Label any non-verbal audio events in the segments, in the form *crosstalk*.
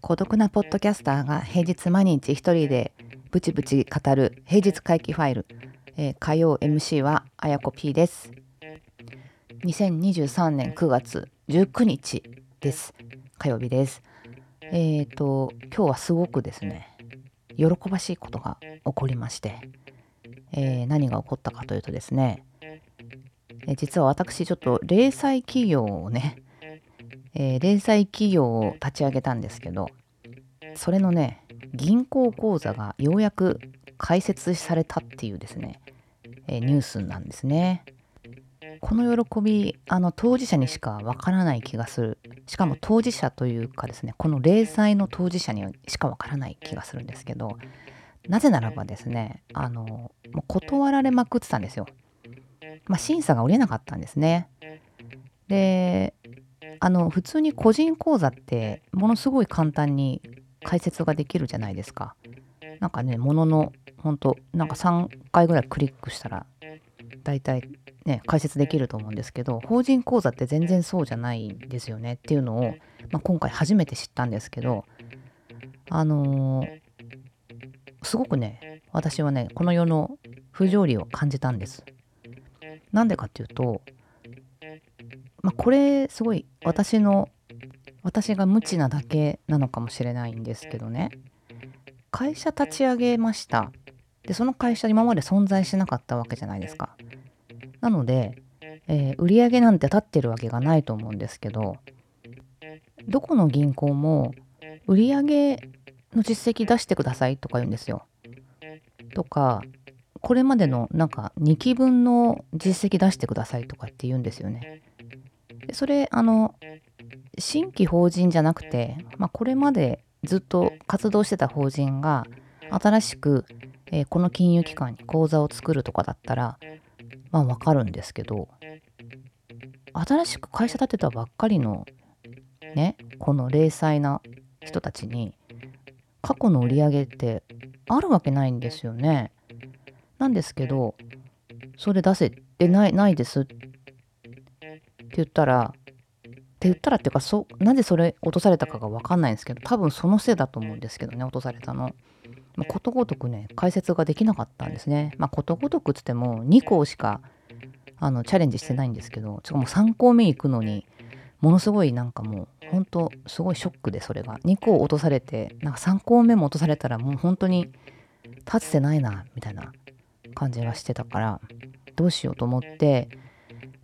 孤独なポッドキャスターが平日毎日一人でブチブチ語る平日回帰ファイル、えー、火曜 MC はあやこ P です。2023年9月19日です。火曜日です。えっ、ー、と今日はすごくですね喜ばしいことが起こりまして、えー、何が起こったかというとですね、え実は私ちょっと零細企業をね、えー、零細企業を立ち上げたんですけどそれのね銀行口座がようやく開設されたっていうですね、えー、ニュースなんですね。この喜びあの当事者にしかわからない気がするしかも当事者というかですねこの零細の当事者にしかわからない気がするんですけどなぜならばですねあのもう断られまくってたんですよ。まあ、審査が下りなかったんですね。であの普通に個人口座ってものすごい簡単に解説ができるじゃないですか。なんかねものの本当なんか3回ぐらいクリックしたら大体ね解説できると思うんですけど法人口座って全然そうじゃないんですよねっていうのを、まあ、今回初めて知ったんですけどあのー、すごくね私はねこの世の不条理を感じたんです。なんでかっていうと、まあ、これすごい私の私が無知なだけなのかもしれないんですけどね。会社立ち上げました。でその会社今まで存在しなかったわけじゃないですか。なので、えー、売上なんて立ってるわけがないと思うんですけどどこの銀行も売上の実績出してくださいとか言うんですよ。とかこれまでのなんか2期分の実績出してくださいとかって言うんですよね。でそれあの新規法人じゃなくて、まあ、これまでずっと活動してた法人が新しく、えー、この金融機関に口座を作るとかだったらまあわかるんですけど新しく会社建てたばっかりのねこの零細な人たちに過去の売り上げってあるわけないんですよね。なんですけどそれ出せってないないですって言ったらって言ったらっていうかそなぜそれ落とされたかが分かんないんですけど多分そのせいだと思うんですけどね落とされたの。まあ、ことごとくね解説ができなかったんですね。まあ、ことごとくっつっても2校しかあのチャレンジしてないんですけどちょっとも3校目行くのにものすごいなんかもう本当すごいショックでそれが。2校落とされてなんか3校目も落とされたらもう本当に立つてないなみたいな感じがしてたからどうしようと思って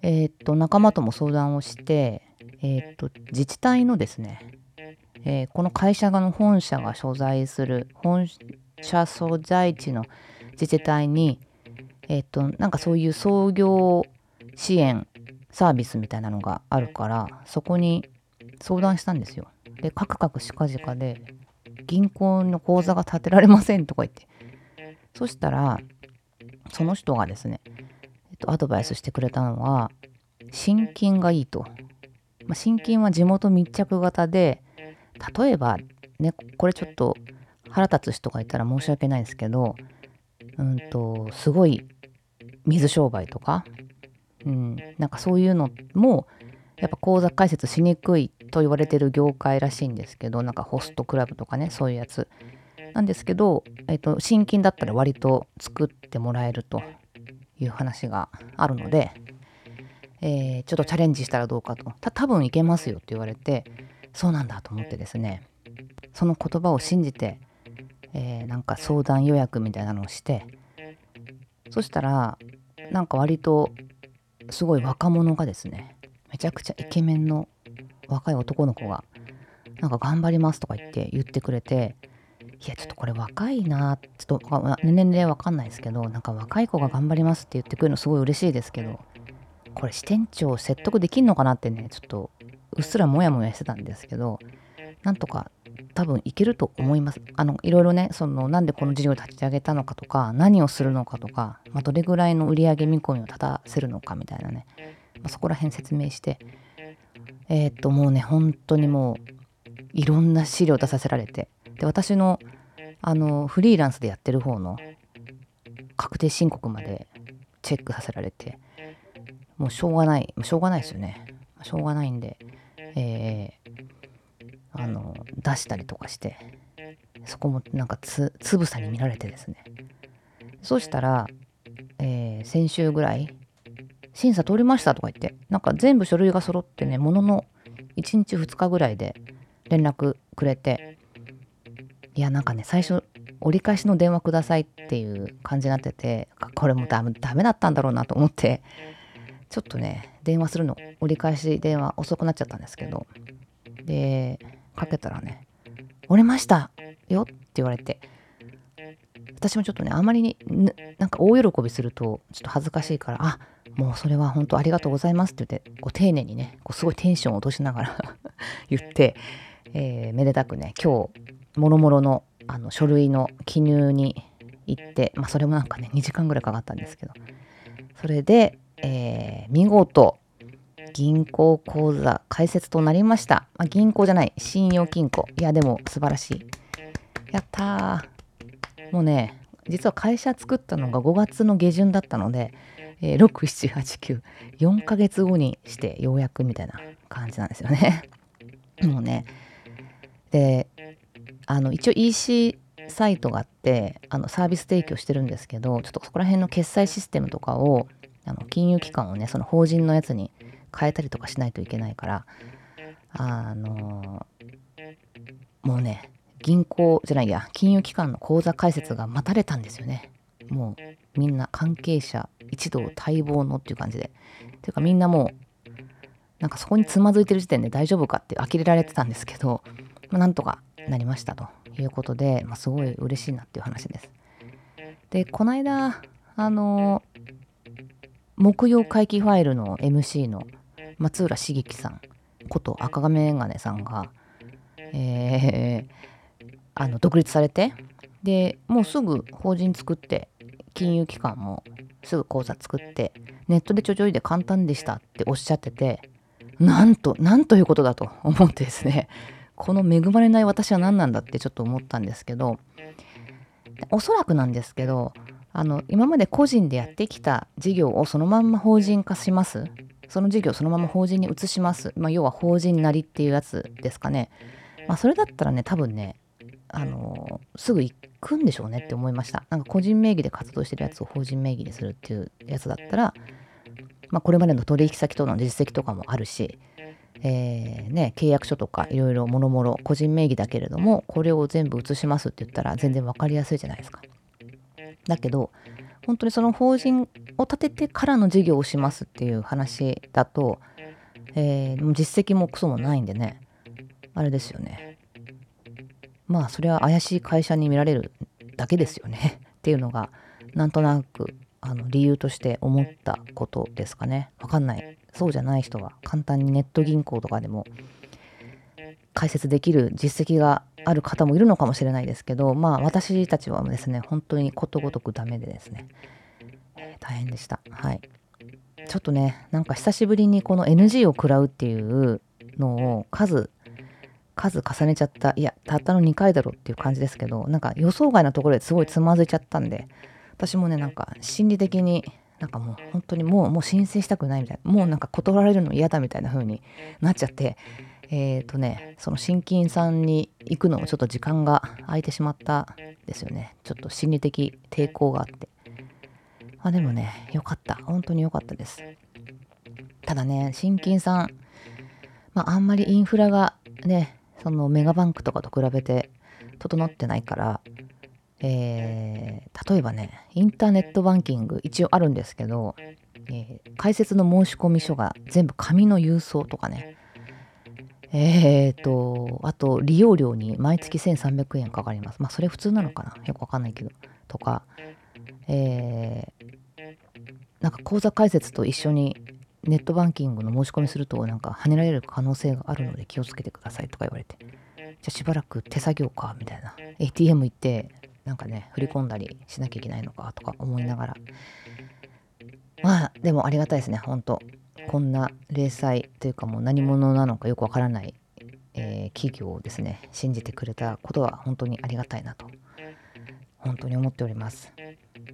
えー、っと仲間とも相談をしてえー、っと、自治体のですね、えー、この会社の本社が所在する、本社所在地の自治体に、え、っと、なんかそういう創業支援サービスみたいなのがあるから、そこに相談したんですよ。で、カクカクしかじかで、銀行の口座が立てられませんとか言って。そしたら、その人がですね、えっと、アドバイスしてくれたのは、心筋がいいと。まあ、心筋は地元密着型で例えばねこれちょっと腹立つ人がいたら申し訳ないですけどうんとすごい水商売とか、うん、なんかそういうのもやっぱ口座開設しにくいと言われてる業界らしいんですけどなんかホストクラブとかねそういうやつ。なんですけど、えっと、新金だったら割と作ってもらえるという話があるのでえー、ちょっとチャレンジしたらどうかと。た多分いけますよって言われてそうなんだと思ってですねその言葉を信じて、えー、なんか相談予約みたいなのをしてそしたらなんか割とすごい若者がですねめちゃくちゃイケメンの若い男の子がなんか頑張りますとか言って言ってくれていやちょっとこれ若いなちょっと年齢わかんないですけどなんか若い子が頑張りますって言ってくるのすごい嬉しいですけどこれ支店長説得できんのかなってねちょっとうっすらモヤモヤしてたんですけどなんとか多分いけると思います。あのいろいろねそのなんでこの事業を立ち上げたのかとか何をするのかとか、まあ、どれぐらいの売上見込みを立たせるのかみたいなね、まあ、そこら辺説明して。えー、っともうね本当にもういろんな資料出させられて。で私のあのフリーランスでやってる方の確定申告までチェックさせられて。もうしょうがない。しょうがないですよね。しょうがないんで、えー、あの出したりとかしてそこもなんかつぶさに見られてですね。そうしたら、えー、先週ぐらい審査通りましたとか言ってなんか全部書類が揃ってねものの1日2日ぐらいで連絡くれていやなんかね最初折り返しの電話くださいっていう感じになっててこれもダメダメだったんだろうなと思ってちょっとね電話するの折り返し電話遅くなっちゃったんですけどでかけたらね「折れましたよ」って言われて私もちょっとねあまりになんか大喜びするとちょっと恥ずかしいから「あもうそれは本当ありがとうございます」って言ってこう丁寧にねこうすごいテンションを落としながら *laughs* 言って、えー、めでたくね今日もろもろのあの書類の記入に行って、まあ、それもなんかね2時間ぐらいかかったんですけどそれで、えー、見事銀行口座開設となりました、あ、銀行じゃない。信用金庫。いやでも素晴らしい。やったー。もうね実は会社作ったのが5月の下旬だったので、えー、6789 4ヶ月後にしてようやくみたいな感じなんですよね。*laughs* もうね。であの一応 EC サイトがあってあのサービス提供してるんですけどちょっとそこら辺の決済システムとかをあの金融機関をねその法人のやつに変えたりとかしないといけないからあのもうね銀行じゃないや金融機関の口座開設が待たれたんですよねもうみんな関係者一同待望のっていう感じでていうかみんなもうなんかそこにつまずいてる時点で大丈夫かって呆れられてたんですけど、まあ、なんとかなりましたということで、まあ、すごい嬉しいなっていう話です。でこの間あの木曜会期ファイルの MC の松浦茂樹さんこと赤亀眼鏡さんが、えー、あの独立されてでもうすぐ法人作って金融機関もすぐ口座作ってネットでちょちょいで簡単でしたっておっしゃっててなんとなんということだと *laughs* 思ってですねこの恵まれない私は何なんだってちょっと思ったんですけどおそらくなんですけどあの今まで個人でやってきた事業をそのまんま法人化しますその事業をそのまま法人に移します、まあ、要は法人なりっていうやつですかね、まあ、それだったらね多分ねあのすぐ行くんでしょうねって思いました。なんか個人名義で活動してるやつを法人名義にするっていうやつだったら、まあ、これまでの取引先との実績とかもあるしえー、ね、契約書とかいろいろもろもろ個人名義だけれどもこれを全部移しますって言ったら全然分かりやすいじゃないですか。だけど本当にその法人を立ててからの事業をしますっていう話だと、えー、実績もクソもないんでねあれですよね。まあそれは怪しい会社に見られるだけですよね *laughs* っていうのがなんとなくあの理由として思ったことですかね。わかんない。そうじゃない人は簡単にネット銀行とかでも解説できる実績がある方もいるのかもしれないですけどまあ私たちはですね本当にことごとくダメでですね、えー、大変でした。はい。ちょっとねなんか久しぶりにこの NG を食らうっていうのを数数重ねちゃったいやたったの2回だろっていう感じですけどなんか予想外のところですごいつまずいちゃったんで私もねなんか心理的になんかもう本当にもうもう申請したくないみたいなもうなんか断られるの嫌だみたいな風になっちゃってえっ、ー、とねその新金さんに行くのもちょっと時間が空いてしまったですよね。ちょっと心理的抵抗があって。あでもねよかった。本当によかったです。ただね新金さんまああんまりインフラがねそのメガバンクとかと比べて整ってないからえー、例えばねインターネットバンキング一応あるんですけど、えー、開設の申し込み書が全部紙の郵送とかねえーとあと利用料に毎月1300円かかります。まあそれ普通なのかな？よくわかんないけど。とかえー、なんか口座開設と一緒にネットバンキングの申し込みするとなんか跳ねられる可能性があるので気をつけてくださいとか言われて。じゃあしばらく手作業かみたいな。ATM 行ってなんかね振り込んだりしなきゃいけないのかとか思いながら。まあでもありがたいですね本当。こんな零細というかもう何者なのかよくわからない、えー、企業をですね信じてくれたことは本当にありがたいなと本当に思っております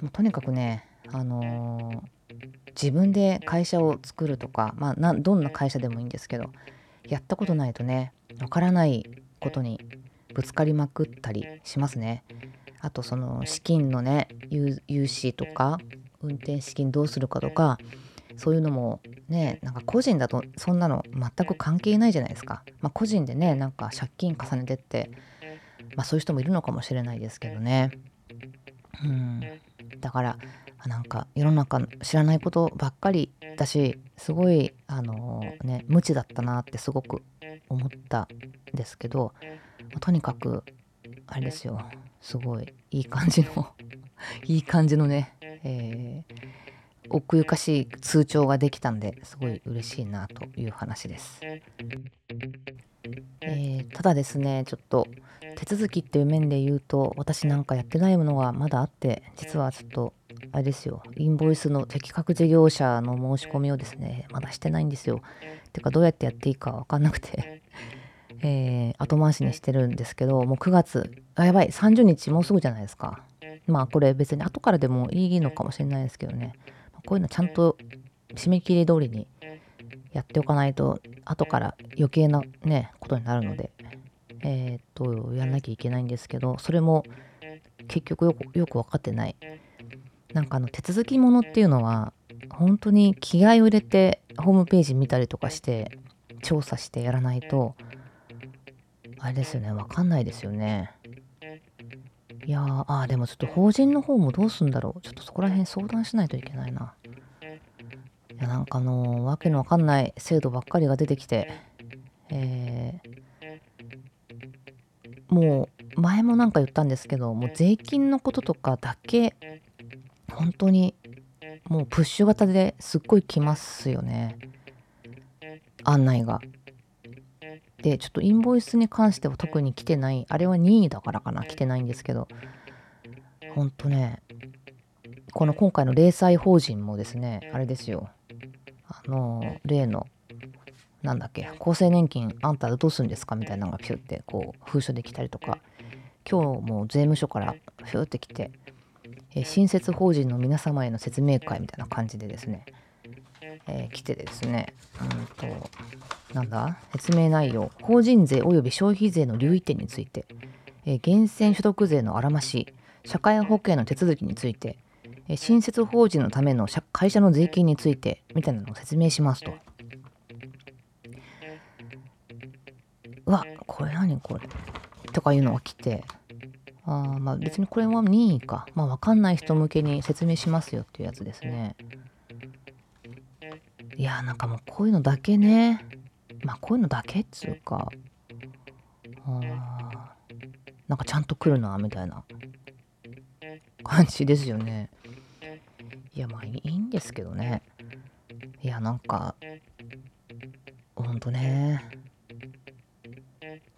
もうとにかくねあのー、自分で会社を作るとかまあなどんな会社でもいいんですけどやったことないとねわからないことにぶつかりまくったりしますね。あとその資金のね融資とか運転資金どうするかとかそういうのもねなんか個人だとそんなの全く関係ないじゃないですか。まあ、個人でねなんか借金重ねてって、まあ、そういう人もいるのかもしれないですけどね。うんだからなんか世の中知らないことばっかりだしすごいあのね無知だったなってすごく思ったんですけど、まあ、とにかくあれですよすごいいい感じのいい感じのね、えー、奥ゆかしい通帳ができたんですごい嬉しいなという話です。えー、ただですねちょっと手続きっていう面で言うと私なんかやってないものがまだあって実はちょっとあれですよインボイスの適格事業者の申し込みをですねまだしてないんですよ。てかどうやってやっていいか分かんなくて *laughs* えー、後回しにしてるんですけどもう9月あやばい30日もうすぐじゃないですかまあこれ別に後からでもいいのかもしれないですけどねこういうのちゃんと締め切り通りにやっておかないと後から余計なねことになるのでえー、っとやんなきゃいけないんですけどそれも結局よくよく分かってないなんかあの手続きものっていうのは本当に気合を入れてホームページ見たりとかして調査してやらないとあれですよね、わかんないですよね。いやー、あーでもちょっと法人の方もどうすんだろう。ちょっとそこら辺相談しないといけないな。いや、なんかあのー、わけのわかんない制度ばっかりが出てきて、えー、もう前もなんか言ったんですけど、もう税金のこととかだけ、本当にもうプッシュ型ですっごい来ますよね。案内が。でちょっとインボイスに関しては特に来てない。あれは任意だからかな。来てないんですけど。ほんとね。この今回の零細法人もですねあれですよ。あの例のなんだっけ厚生年金あんたどうするんですかみたいなのがピュってこう封書できたりとか。今日も税務署からピュって来て、え新設法人の皆様への説明会みたいな感じでですねえー、来てですね、うんと、なんだ？説明内容、法人税及び消費税の留意点について、え、源泉所得税のあらまし、社会保険の手続きについて、え、新設法人のための会社の税金について、みたいなのを説明しますと。うわ、これ何これ？とかいうのが来て、あまあ別にこれは任意か。まあわかんない人向けに説明しますよっていうやつですね。いやなんかもうこういうのだけね。まあこういうのだけっつうか。あなんかちゃんと来るなみたいな。感じですよね。いやまあいいんですけどね。いやなんかほんとね。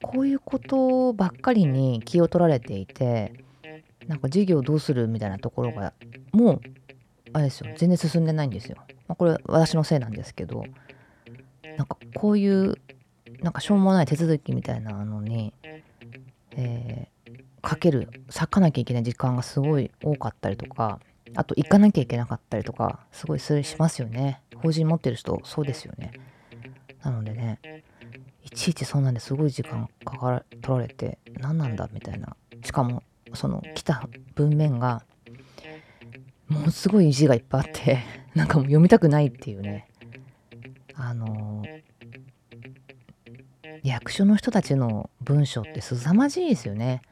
こういうことばっかりに気を取られていてなんか授業どうするみたいなところがもうあれですよ。全然進んでないんですよ。まあ、これ私のせいなんですけど。こういうなんかしょうもない手続きみたいなのに、えー、かける咲かなきゃいけない時間がすごい多かったりとかあと行かなきゃいけなかったりとかすごいするしますよね。法人持ってる人そうですよね。なのでねいちいちそんなんですごい時間かか取られて何なんだみたいな。しかもその来た文面がものすごい字がいっぱいあって *laughs* なんかもう読みたくないっていうね。あの役所の人たちの文章って凄まじいですよね。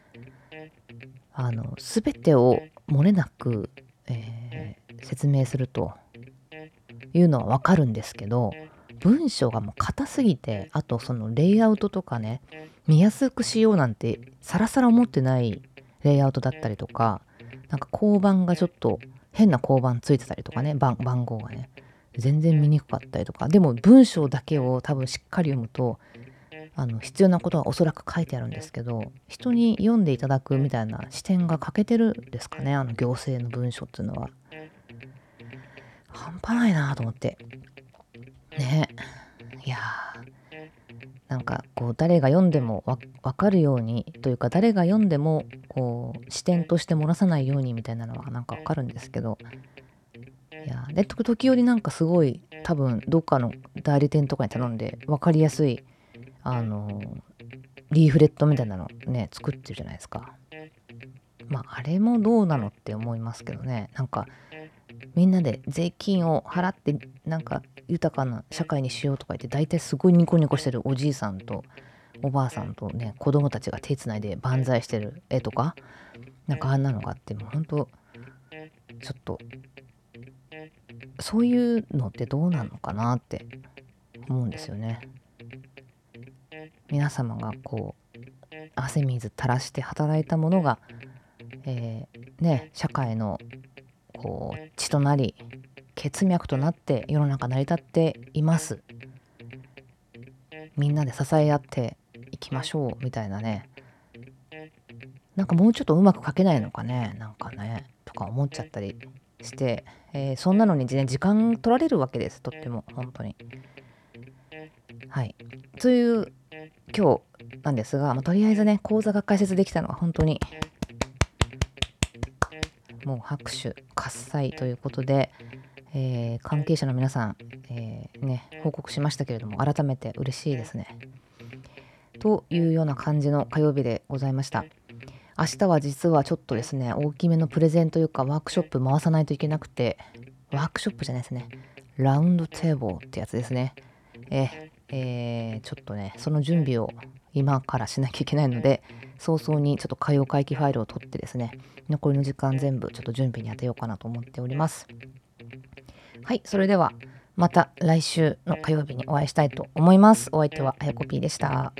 あの全てを漏れなく、えー、説明するというのは分かるんですけど文章がもう硬すぎてあとそのレイアウトとかね見やすくしようなんてさらさら思ってないレイアウトだったりとかなんか交番がちょっと変な交番ついてたりとかね番号がね全然見にくかったりとかでも文章だけを多分しっかり読むとあの必要なことはおそらく書いてあるんですけど人に読んでいただくみたいな視点が欠けてるんですかねあの行政の文章っていうのは。半端ないなと思って。ね。いやなんかこう誰が読んでもわかるようにというか誰が読んでもこう視点として漏らさないようにみたいなのはなんかわかるんですけど。いやで時折なんかすごい多分どっかの代理店とかに頼んで分かりやすいあのリーフレットみたいなのね作ってるじゃないですかまああれもどうなのって思いますけどねなんかみんなで税金を払ってなんか豊かな社会にしようとか言って大体すごいニコニコしてるおじいさんとおばあさんとね子供たちが手つないで万歳してる絵とかなんかあんなのがあってもうほんとちょっとそういうのってどうなのかなって思うんですよね。皆様がこう汗水垂らして働いたものが、えー、ね社会のこう血となり血脈となって世の中成り立っています。みんなで支え合っていきましょうみたいなね。なんかもうちょっとうまく書けないのかねなんかねとか思っちゃったりして、えー、そんなのに、ね、時間取られるわけですとっても本当に。はい。という今日なんですが、まあ、とりあえずね講座が開設できたのは本当にもう拍手喝采ということで、えー、関係者の皆さん、えー、ね、報告しましたけれども改めて嬉しいですね。というような感じの火曜日でございました。明日は実はちょっとですね大きめのプレゼンというかワークショップ回さないといけなくてワークショップじゃないですねラウンドテーブルってやつですねええー、ちょっとねその準備を今からしなきゃいけないので早々にちょっと火曜会期ファイルを取ってですね残りの時間全部ちょっと準備に当てようかなと思っております。はいそれではまた来週の火曜日にお会いしたいと思います。お相手はあやこぴーでした。